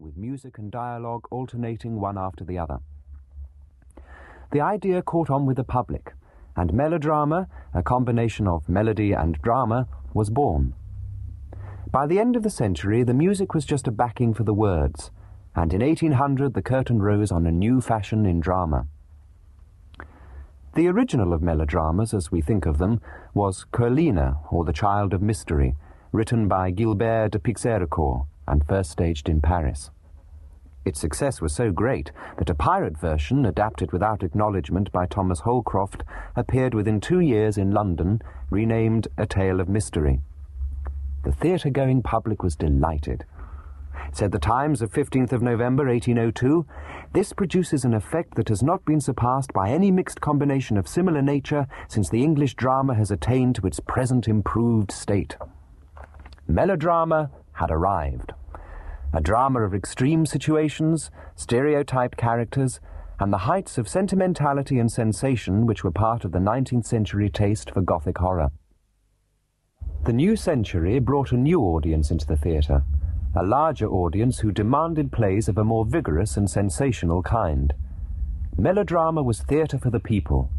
with music and dialogue alternating one after the other. The idea caught on with the public, and melodrama, a combination of melody and drama, was born. By the end of the century, the music was just a backing for the words, and in 1800 the curtain rose on a new fashion in drama. The original of melodramas, as we think of them, was Coelina, or The Child of Mystery, written by Guilbert de Pixérécourt and first staged in Paris. Its success was so great that a pirate version, adapted without acknowledgement by Thomas Holcroft, appeared within two years in London, renamed A Tale of Mystery. The theatre-going public was delighted. Said the Times of 15th of November 1802, this produces an effect that has not been surpassed by any mixed combination of similar nature since the English drama has attained to its present improved state. Melodrama had arrived. A drama of extreme situations, stereotyped characters, and the heights of sentimentality and sensation which were part of the 19th century taste for Gothic horror. The new century brought a new audience into the theatre, a larger audience who demanded plays of a more vigorous and sensational kind. Melodrama was theatre for the people.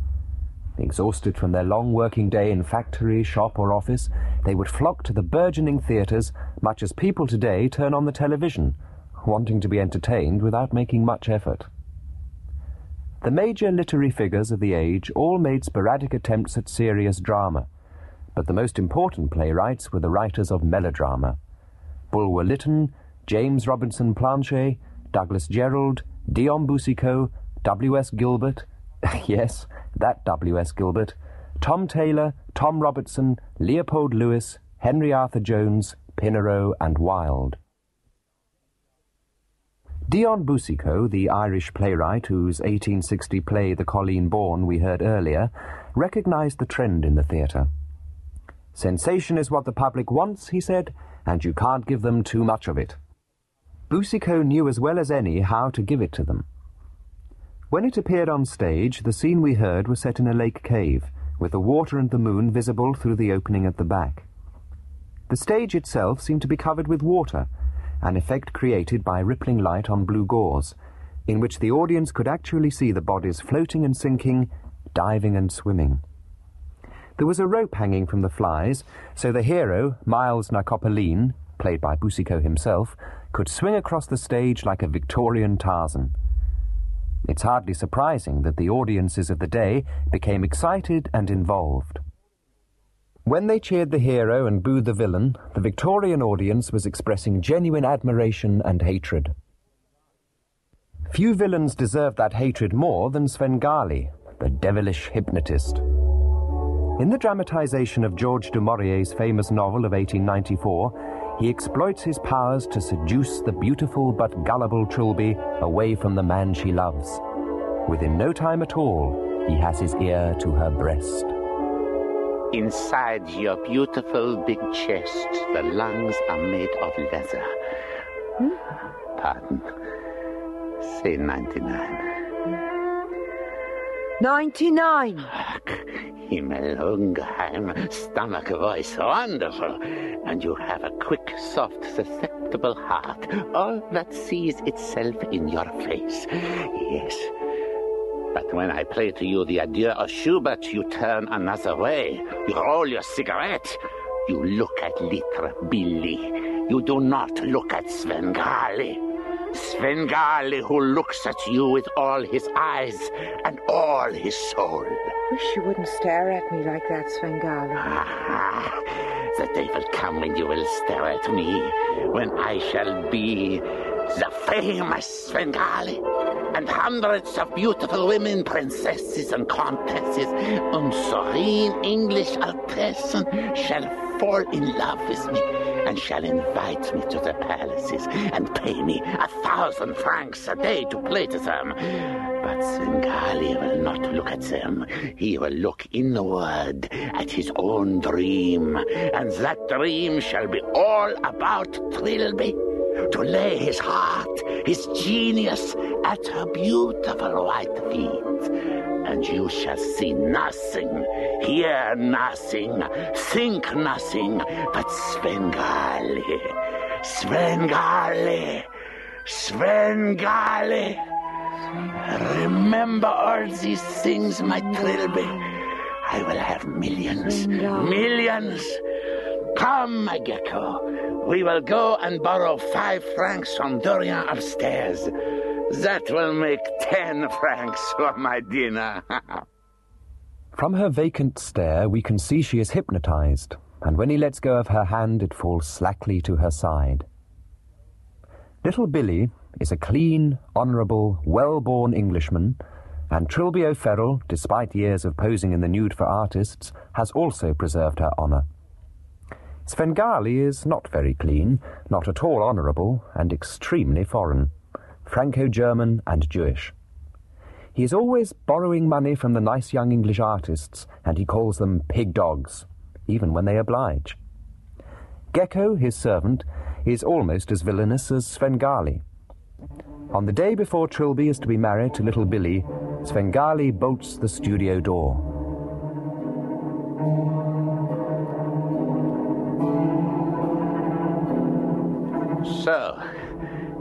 Exhausted from their long working day in factory, shop, or office, they would flock to the burgeoning theatres much as people today turn on the television, wanting to be entertained without making much effort. The major literary figures of the age all made sporadic attempts at serious drama but the most important playwrights were the writers of melodrama. Bulwer Lytton, James Robinson Planché, Douglas Jerrold, Dion Boucicault, W.S. Gilbert, yes, that W.S. Gilbert, Tom Taylor, Tom Robertson, Leopold Lewis, Henry Arthur Jones, Pinero, and Wilde. Dion Boucicault, the Irish playwright whose 1860 play The Colleen Bawn we heard earlier, recognized the trend in the theatre. Sensation is what the public wants, he said, and you can't give them too much of it. Boucicault knew as well as any how to give it to them. When it appeared on stage, the scene we heard was set in a lake cave, with the water and the moon visible through the opening at the back. The stage itself seemed to be covered with water, an effect created by rippling light on blue gauze, in which the audience could actually see the bodies floating and sinking, diving and swimming. There was a rope hanging from the flies, so the hero, Myles na Coppaleen, played by Boucicault himself, could swing across the stage like a Victorian Tarzan. It's hardly surprising that the audiences of the day became excited and involved. When they cheered the hero and booed the villain, the Victorian audience was expressing genuine admiration and hatred. Few villains deserved that hatred more than Svengali, the devilish hypnotist. In the dramatization of George du Maurier's famous novel of 1894, he exploits his powers to seduce the beautiful but gullible Trilby away from the man she loves. Within no time at all, he has his ear to her breast. Inside your beautiful big chest, the lungs are made of leather. Hmm? Pardon. Say 99. 99. Himmelungeheim, stomach voice, wonderful. And you have a quick, soft, susceptible heart, all that sees itself in your face. Yes. But when I play to you the adieu of Schubert, you turn another way. You roll your cigarette. You look at Little Billy. You do not look at Svengali. Svengali, who looks at you with all his eyes and all his soul. Wish you wouldn't stare at me like that, Svengali. Ah, the day will come when you will stare at me, when I shall be the famous Svengali, and hundreds of beautiful women, princesses and countesses, and serene English altesses shall fall in love with me and shall invite me to the palaces and pay me a thousand francs a day to play to them. But Svengali will not look at them. He will look inward at his own dream, and that dream shall be all about Trilby to lay his heart, his genius, at her beautiful white feet. And you shall see nothing, hear nothing, think nothing but Svengali, Svengali, Svengali. Remember all these things, my Trilby. I will have millions, millions. Come, my gecko. We will go and borrow five francs from Durien upstairs. That will make ten francs for oh, my dinner. From her vacant stare, we can see she is hypnotized, and when he lets go of her hand, it falls slackly to her side. Little Billy is a clean, honourable, well-born Englishman, and Trilby O'Ferrall, despite years of posing in the nude for artists, has also preserved her honour. Svengali is not very clean, not at all honourable, and extremely foreign, Franco-German and Jewish. He is always borrowing money from the nice young English artists, and he calls them pig dogs, even when they oblige. Gecko, his servant, is almost as villainous as Svengali. On the day before Trilby is to be married to little Billy, Svengali bolts the studio door. so,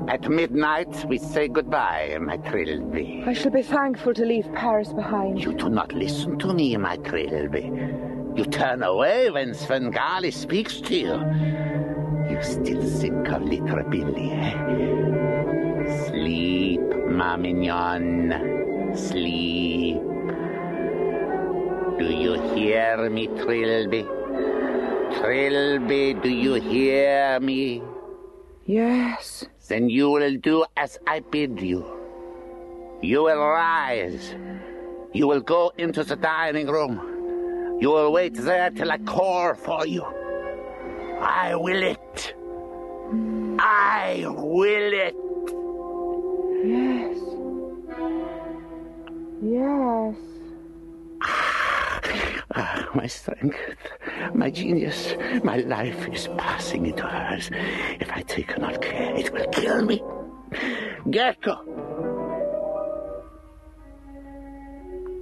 at midnight we say goodbye, my Trilby. I shall be thankful to leave Paris behind. You do not listen to me, my Trilby. You turn away when Svengali speaks to you. You still think of little Billy, eh? Sleep, ma mignon. Sleep. Do you hear me, Trilby? Trilby, do you hear me? Yes. Then you will do as I bid you. You will rise. You will go into the dining room. You will wait there till I call for you. I will it. I will it. Yes. Yes. Ah, my strength, my genius, my life is passing into hers. If I take her not care, it will kill me. Gecko,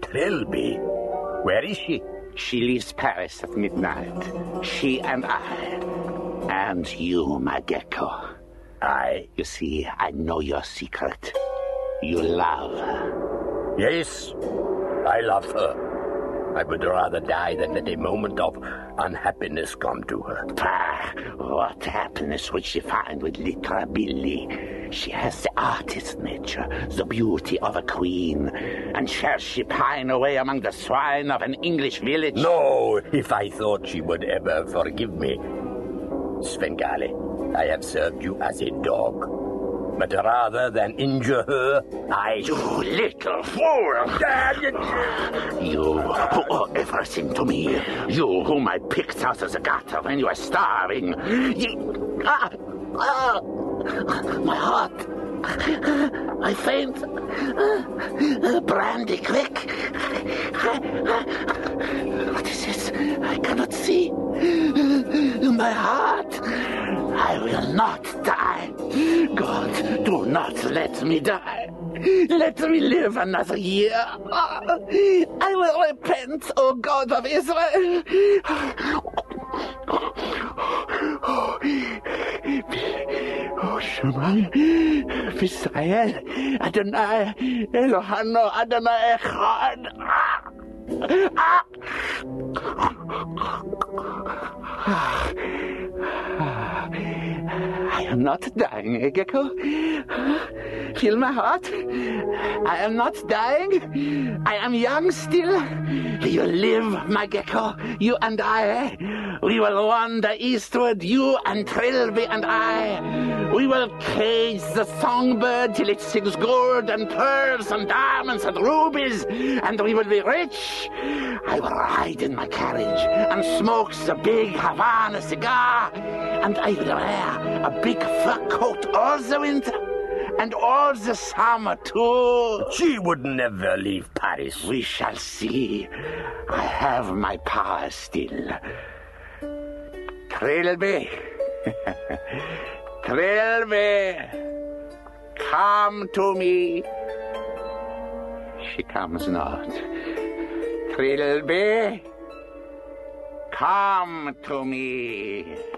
Trilby. Where is she? She leaves Paris at midnight. She and I. And you, my gecko. I. You see, I know your secret. You love her. Yes, I love her. I would rather die than let a moment of unhappiness come to her. Pah, what happiness would she find with little Billy? She has the artist nature, the beauty of a queen. And shall she pine away among the swine of an English village? No, if I thought she would ever forgive me. Svengali, I have served you as a dog. But rather than injure her, I. You little fool! You who owe everything to me. You whom I picked out of the gutter when you were starving. You... Ah! Ah! My heart! I faint. Brandy, quick! What is this? I cannot see. My heart! I will not die. Not let me die. Let me live another year. I will repent, O God of Israel. Shema, Israel, Adonai, Eloheinu, Adonai Echad. Ah! I am not dying, Gecko. Feel my heart. I am not dying. I am young still. You live, my Gecko. You and I. We will wander eastward, you and Trilby and I. We will cage the songbird till it sings gold and pearls and diamonds and rubies, and we will be rich. I will ride in my carriage and smoke the big Havana cigar, and I will wear a big fur coat all the winter and all the summer too. She would never leave Paris. We shall see. I have my power still. Trilby. Trilby. Come to me. She comes not. Trilby. Come to me.